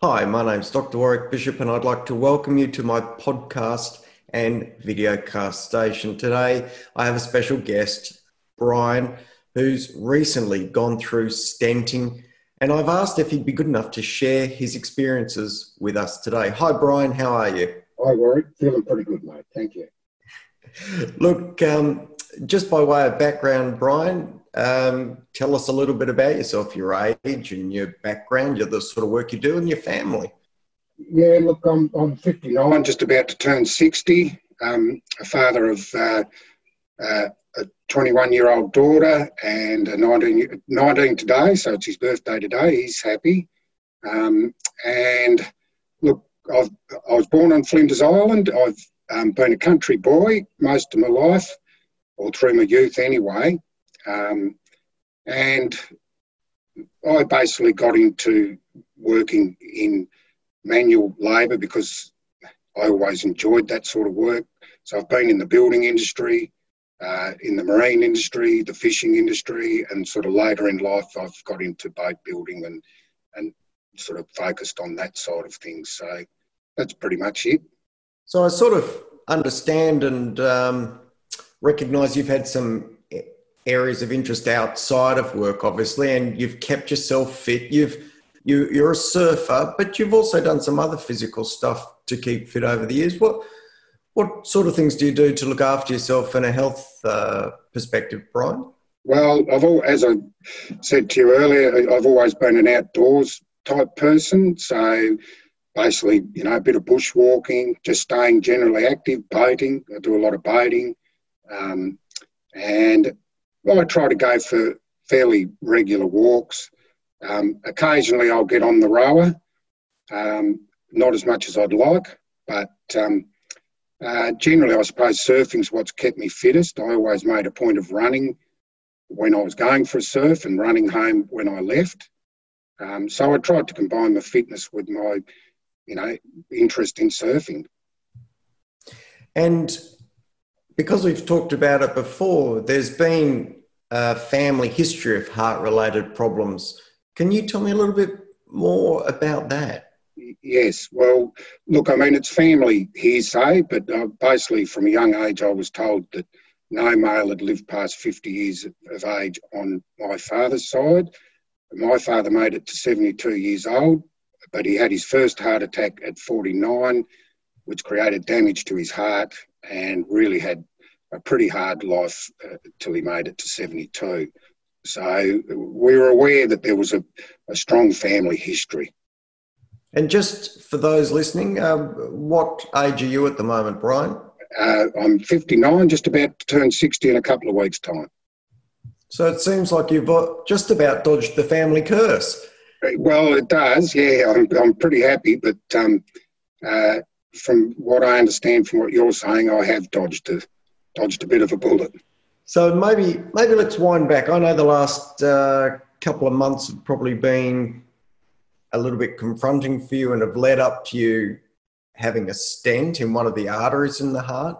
Hi, my name's Dr. Warwick Bishop, and I'd like to welcome you to my podcast and videocast station. Today, I have a special guest, Brian, who's recently gone through stenting, and I've asked if he'd be good enough to share his experiences with us today. Hi, Brian, how are you? Hi, Warwick. Feeling pretty good, mate. Thank you. Look, um, just by way of background, Brian, um, tell us a little bit about yourself, your age and your background, your, the sort of work you do, and your family. Yeah, look, I'm, I'm 59, just about to turn 60. Um, a father of uh, uh, a 21 year old daughter and a 19, 19 today, so it's his birthday today. He's happy. Um, and look, I've, I was born on Flinders Island. I've um, been a country boy most of my life, or through my youth anyway. Um, and I basically got into working in manual labour because I always enjoyed that sort of work. So I've been in the building industry, uh, in the marine industry, the fishing industry, and sort of later in life I've got into boat building and and sort of focused on that side of things. So that's pretty much it. So I sort of understand and um, recognise you've had some areas of interest outside of work, obviously, and you've kept yourself fit. You've you, you're a surfer, but you've also done some other physical stuff to keep fit over the years. What what sort of things do you do to look after yourself in a health uh, perspective, Brian? Well, I've all, as I said to you earlier, I've always been an outdoors type person. So basically, you know, a bit of bushwalking, just staying generally active, boating. I do a lot of boating. Um, and I try to go for fairly regular walks. Um, occasionally, I'll get on the rower, um, not as much as I'd like, but um, uh, generally, I suppose surfing's what's kept me fittest. I always made a point of running when I was going for a surf and running home when I left. Um, so I tried to combine my fitness with my, you know, interest in surfing. And because we've talked about it before, there's been a family history of heart related problems. Can you tell me a little bit more about that? Yes. Well, look, I mean, it's family hearsay, but uh, basically from a young age, I was told that no male had lived past 50 years of age on my father's side. My father made it to 72 years old, but he had his first heart attack at 49, which created damage to his heart and really had a pretty hard life uh, till he made it to 72. So we were aware that there was a, a strong family history. And just for those listening, um, what age are you at the moment, Brian? Uh, I'm 59, just about to turn 60 in a couple of weeks' time. So it seems like you've just about dodged the family curse. Well, it does, yeah. I'm, I'm pretty happy, but um, uh, from what I understand from what you're saying, I have dodged it dodged a bit of a bullet. So maybe maybe let's wind back. I know the last uh, couple of months have probably been a little bit confronting for you and have led up to you having a stent in one of the arteries in the heart.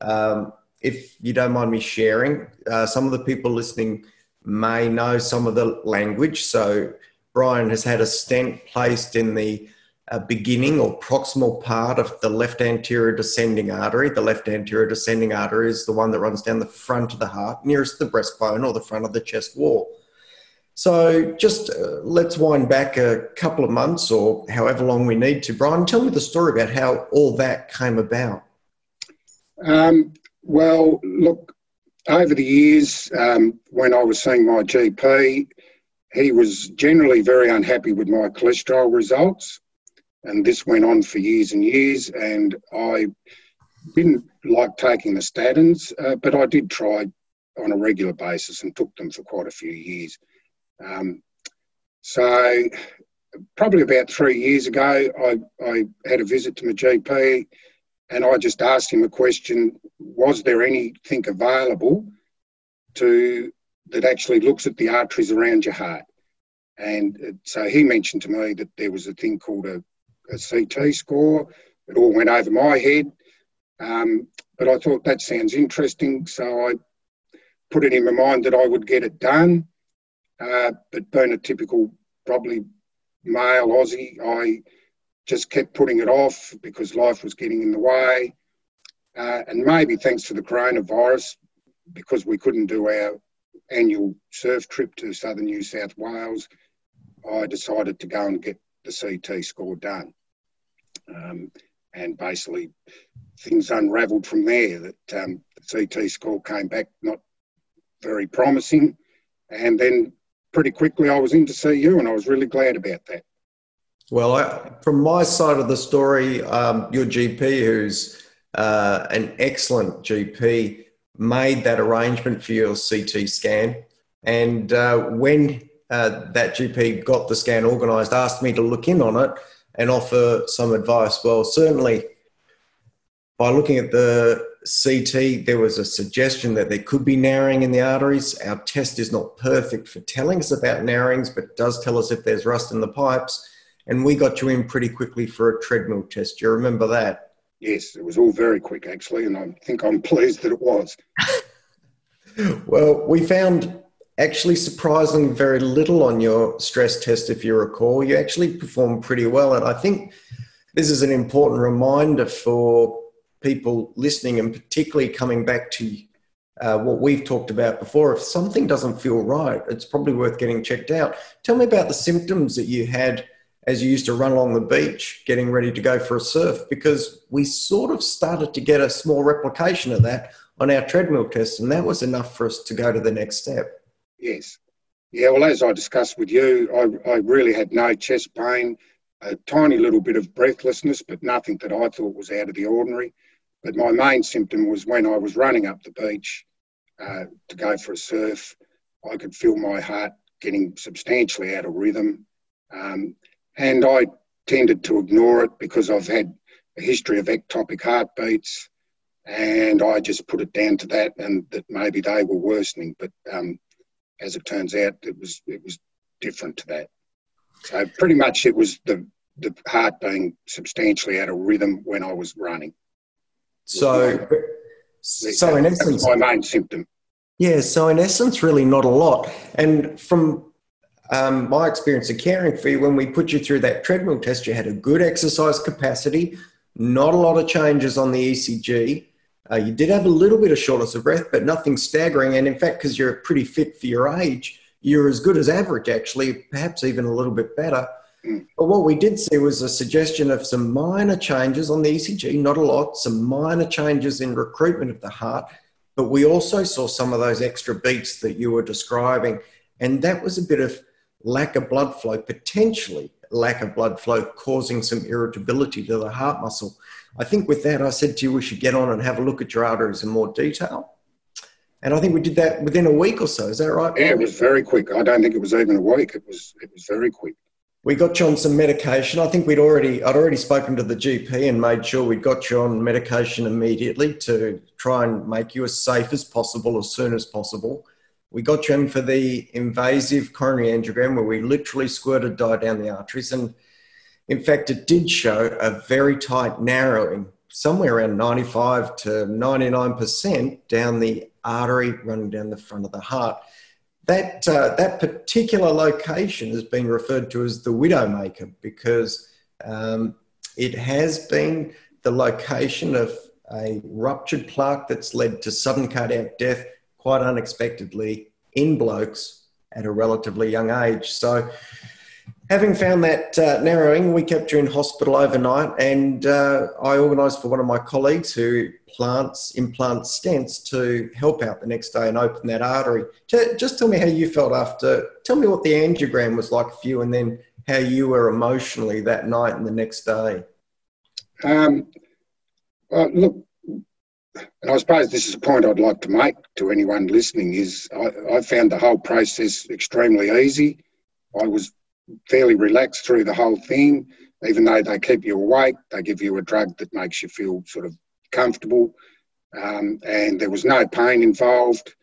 Um, if you don't mind me sharing, uh, some of the people listening may know some of the language. So Brian has had a stent placed in the uh, beginning or proximal part of the left anterior descending artery. The left anterior descending artery is the one that runs down the front of the heart, nearest the breastbone or the front of the chest wall. So, just uh, let's wind back a couple of months or however long we need to. Brian, tell me the story about how all that came about. Um, well, look, over the years, um, when I was seeing my GP, he was generally very unhappy with my cholesterol results and this went on for years and years. And I didn't like taking the statins, uh, but I did try on a regular basis and took them for quite a few years. Um, so probably about three years ago, I, I had a visit to my GP and I just asked him a question Was there anything available to that actually looks at the arteries around your heart? And so he mentioned to me that there was a thing called a, a CT score. It all went over my head. Um, but I thought that sounds interesting. So I put it in my mind that I would get it done. Uh, but being a typical, probably male Aussie, I just kept putting it off because life was getting in the way. Uh, and maybe thanks to the coronavirus, because we couldn't do our annual surf trip to southern New South Wales, I decided to go and get the CT score done. Um, and basically, things unravelled from there. That um, the CT score came back not very promising, and then pretty quickly I was in to see you, and I was really glad about that. Well, I, from my side of the story, um, your GP, who's uh, an excellent GP, made that arrangement for your CT scan. And uh, when uh, that GP got the scan organised, asked me to look in on it and offer some advice. Well, certainly by looking at the CT, there was a suggestion that there could be narrowing in the arteries. Our test is not perfect for telling us about narrowings, but does tell us if there's rust in the pipes. And we got you in pretty quickly for a treadmill test. Do you remember that? Yes, it was all very quick actually, and I think I'm pleased that it was. well, we found actually surprisingly very little on your stress test, if you recall. You actually performed pretty well, and I think this is an important reminder for people listening, and particularly coming back to uh, what we've talked about before. If something doesn't feel right, it's probably worth getting checked out. Tell me about the symptoms that you had as you used to run along the beach getting ready to go for a surf because we sort of started to get a small replication of that on our treadmill test and that was enough for us to go to the next step yes. Yeah well as i discussed with you i, I really had no chest pain a tiny little bit of breathlessness but nothing that i thought was out of the ordinary. But my main symptom was when i was running up the beach uh, to go for a surf i could feel my heart getting substantially out of rhythm. Um, and I tended to ignore it because I've had a history of ectopic heartbeats, and I just put it down to that, and that maybe they were worsening. But um, as it turns out, it was it was different to that. So pretty much, it was the the heart being substantially out of rhythm when I was running. So, so in essence, my main symptom. Yeah. So in essence, really not a lot. And from um, my experience of caring for you, when we put you through that treadmill test, you had a good exercise capacity, not a lot of changes on the ECG. Uh, you did have a little bit of shortness of breath, but nothing staggering. And in fact, because you're pretty fit for your age, you're as good as average, actually, perhaps even a little bit better. But what we did see was a suggestion of some minor changes on the ECG, not a lot, some minor changes in recruitment of the heart. But we also saw some of those extra beats that you were describing. And that was a bit of lack of blood flow, potentially lack of blood flow causing some irritability to the heart muscle. I think with that, I said to you, we should get on and have a look at your arteries in more detail. And I think we did that within a week or so. Is that right? Yeah, it was very quick. I don't think it was even a week. It was it was very quick. We got you on some medication. I think we'd already I'd already spoken to the GP and made sure we'd got you on medication immediately to try and make you as safe as possible as soon as possible. We got you in for the invasive coronary angiogram where we literally squirted dye down the arteries. And in fact, it did show a very tight narrowing, somewhere around 95 to 99% down the artery running down the front of the heart. That, uh, that particular location has been referred to as the widowmaker because um, it has been the location of a ruptured plaque that's led to sudden cardiac death quite unexpectedly in blokes at a relatively young age. So, having found that uh, narrowing, we kept you in hospital overnight, and uh, I organised for one of my colleagues who plants implants stents to help out the next day and open that artery. Just tell me how you felt after. Tell me what the angiogram was like for you, and then how you were emotionally that night and the next day. Um, well, look, and I suppose this is a point I'd like to make to anyone listening is I, I found the whole process extremely easy. I was fairly relaxed through the whole thing. Even though they keep you awake, they give you a drug that makes you feel sort of comfortable. Um, and there was no pain involved.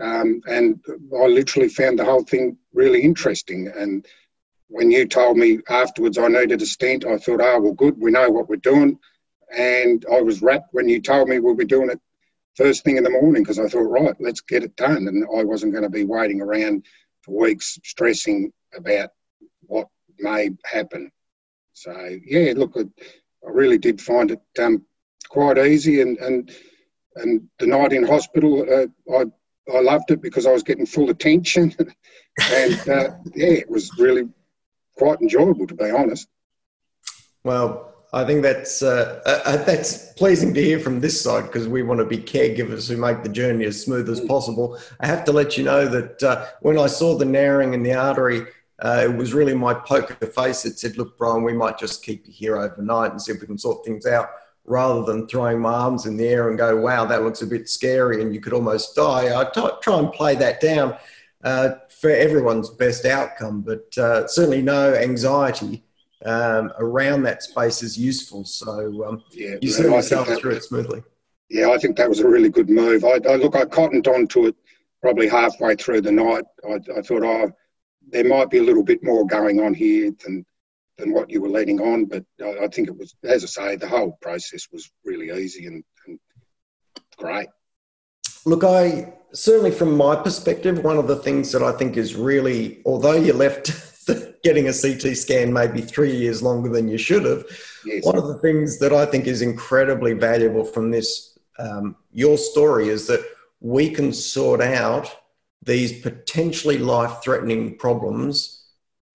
Um, and I literally found the whole thing really interesting. And when you told me afterwards I needed a stent, I thought, oh, well, good, we know what we're doing. And I was rapt when you told me we'll be doing it first thing in the morning because I thought, right, let's get it done. And I wasn't going to be waiting around for weeks stressing about may happen. So, yeah, look, I, I really did find it um, quite easy. And, and, and the night in hospital, uh, I I loved it because I was getting full attention, and uh, yeah, it was really quite enjoyable to be honest. Well, I think that's uh, uh, uh that's pleasing to hear from this side because we want to be caregivers who make the journey as smooth as possible. I have to let you know that uh, when I saw the narrowing in the artery, uh, it was really my poker face that said, "Look, Brian, we might just keep you here overnight and see if we can sort things out." rather than throwing my arms in the air and go, wow, that looks a bit scary and you could almost die. I t- try and play that down uh, for everyone's best outcome, but uh, certainly no anxiety um, around that space is useful. So um, yeah, you see yourself through it smoothly. Yeah, I think that was a really good move. I, I look, I cottoned on to it probably halfway through the night. I, I thought, oh, there might be a little bit more going on here than than what you were leading on. But I, I, think it was, as I say, the whole process was really easy and, and great. Look, I certainly, from my perspective, one of the things that I think is really, although you left getting a CT scan maybe three years longer than you should have, yes. one of the things that I think is incredibly valuable from this, um, your story, is that we can sort out these potentially life threatening problems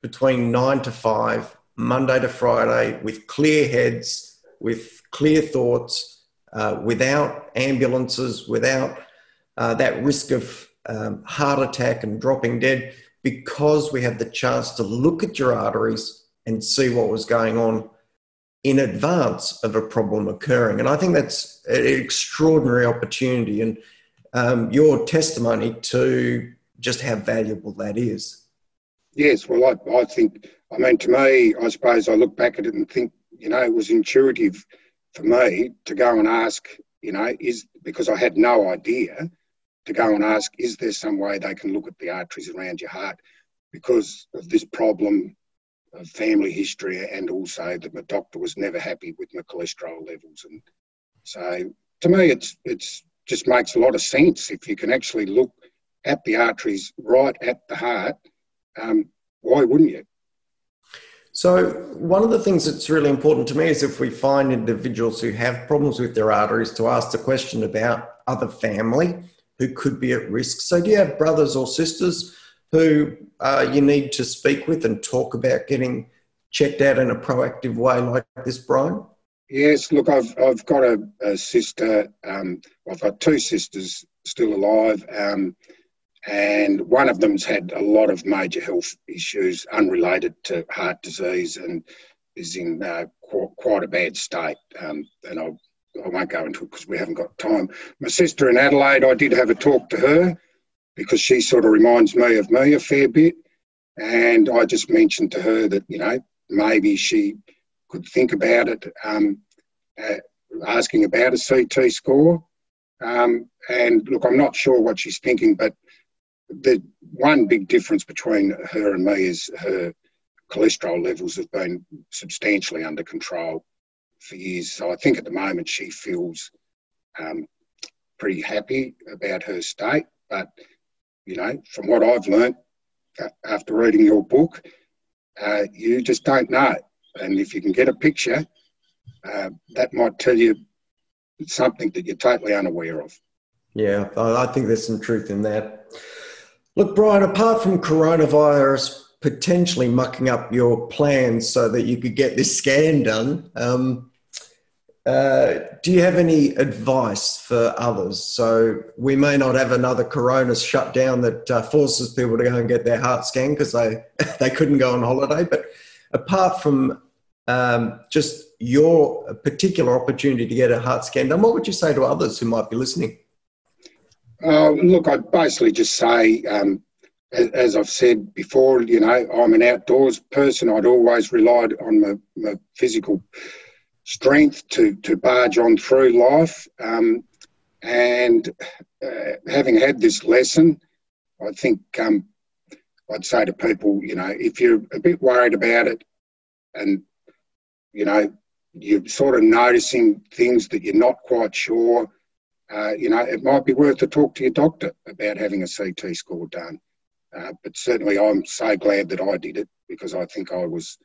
between nine to five Monday to Friday with clear heads, with clear thoughts, uh, without ambulances, without uh, that risk of um, heart attack and dropping dead, because we had the chance to look at your arteries and see what was going on in advance of a problem occurring. And I think that's an extraordinary opportunity and um, your testimony to just how valuable that is. Yes, well, I, I think I mean, to me, I suppose I look back at it and think, you know, it was intuitive for me to go and ask, you know, is because I had no idea to go and ask, is there some way they can look at the arteries around your heart because of this problem of family history and also that my doctor was never happy with my cholesterol levels. And so to me, it's, it's just makes a lot of sense if you can actually look at the arteries right at the heart. Um, why wouldn't you? So, one of the things that's really important to me is if we find individuals who have problems with their arteries to ask the question about other family who could be at risk. So, do you have brothers or sisters who uh, you need to speak with and talk about getting checked out in a proactive way like this, Brian? Yes, look, I've, I've got a, a sister, um, I've got two sisters still alive. Um, and one of them's had a lot of major health issues unrelated to heart disease and is in uh, qu- quite a bad state. Um, and I'll, I won't go into it because we haven't got time. My sister in Adelaide, I did have a talk to her because she sort of reminds me of me a fair bit. And I just mentioned to her that, you know, maybe she could think about it, um, uh, asking about a CT score. Um, and look, I'm not sure what she's thinking, but the one big difference between her and me is her cholesterol levels have been substantially under control for years. So I think at the moment she feels um, pretty happy about her state. But, you know, from what I've learnt after reading your book, uh, you just don't know. And if you can get a picture, uh, that might tell you something that you're totally unaware of. Yeah, I think there's some truth in that. Look, Brian, apart from coronavirus potentially mucking up your plans so that you could get this scan done, um, uh, do you have any advice for others? So we may not have another corona shutdown that uh, forces people to go and get their heart scanned because they, they couldn't go on holiday. But apart from um, just your particular opportunity to get a heart scan done, what would you say to others who might be listening? Uh, look, I'd basically just say um, as I've said before, you know, I'm an outdoors person. I'd always relied on my, my physical strength to, to barge on through life. Um, and uh, having had this lesson, I think um, I'd say to people, you know, if you're a bit worried about it and, you know, you're sort of noticing things that you're not quite sure, uh, you know, it might be worth to talk to your doctor about having a CT score done. Uh, but certainly, I'm so glad that I did it because I think I was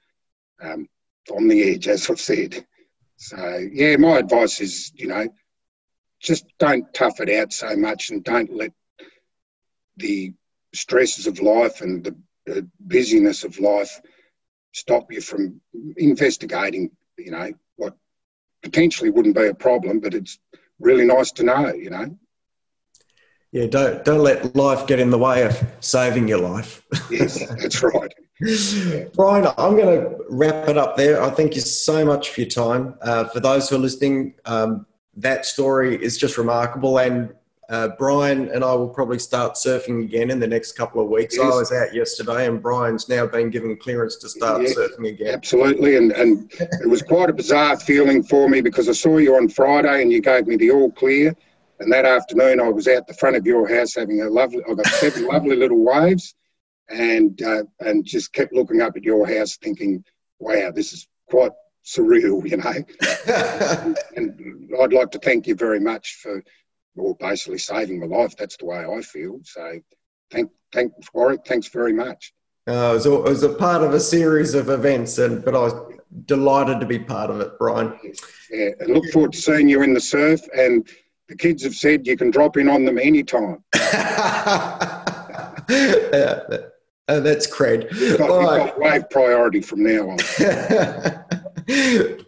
um, on the edge, as I've said. So, yeah, my advice is, you know, just don't tough it out so much and don't let the stresses of life and the, busyness of life stop you from investigating, you know, what potentially wouldn't be a problem, but it's really nice to know, you know. Yeah, don't don't let life get in the way of saving your life. yes, that's right. Brian, I'm going to wrap it up there. I thank you so much for your time. Uh, for those who are listening, um, that story is just remarkable. And uh, Brian and I will probably start surfing again in the next couple of weeks. Yes. I was out yesterday, and Brian's now been given clearance to start yes, surfing again. Absolutely, and and it was quite a bizarre feeling for me because I saw you on Friday and you gave me the all clear and that afternoon, I was out the front of your house having a lovely, I got seven lovely little waves, and uh, and just kept looking up at your house, thinking, "Wow, this is quite surreal," you know. and I'd like to thank you very much for, well, basically saving my life. That's the way I feel. So, thank, thank Warwick. Thanks very much. Uh, it, was a, it was a part of a series of events, and but I was delighted to be part of it, Brian. Yeah, and look forward to seeing you in the surf and the kids have said you can drop in on them anytime. uh, that's cred. You've got, you've right. got wave priority from now on.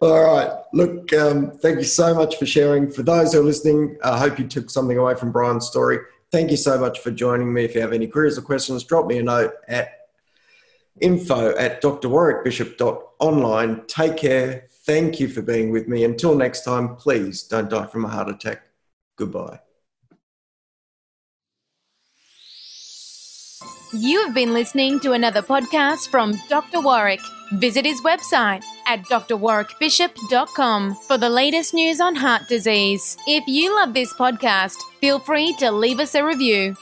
All right. Look, um, thank you so much for sharing. For those who are listening, I hope you took something away from Brian's story. Thank you so much for joining me. If you have any queries or questions, drop me a note at info at drwarwickbishop.online. Take care. Thank you for being with me. Until next time, please don't die from a heart attack. Goodbye. You have been listening to another podcast from Dr. Warwick. Visit his website at drwarwickbishop.com for the latest news on heart disease. If you love this podcast, feel free to leave us a review.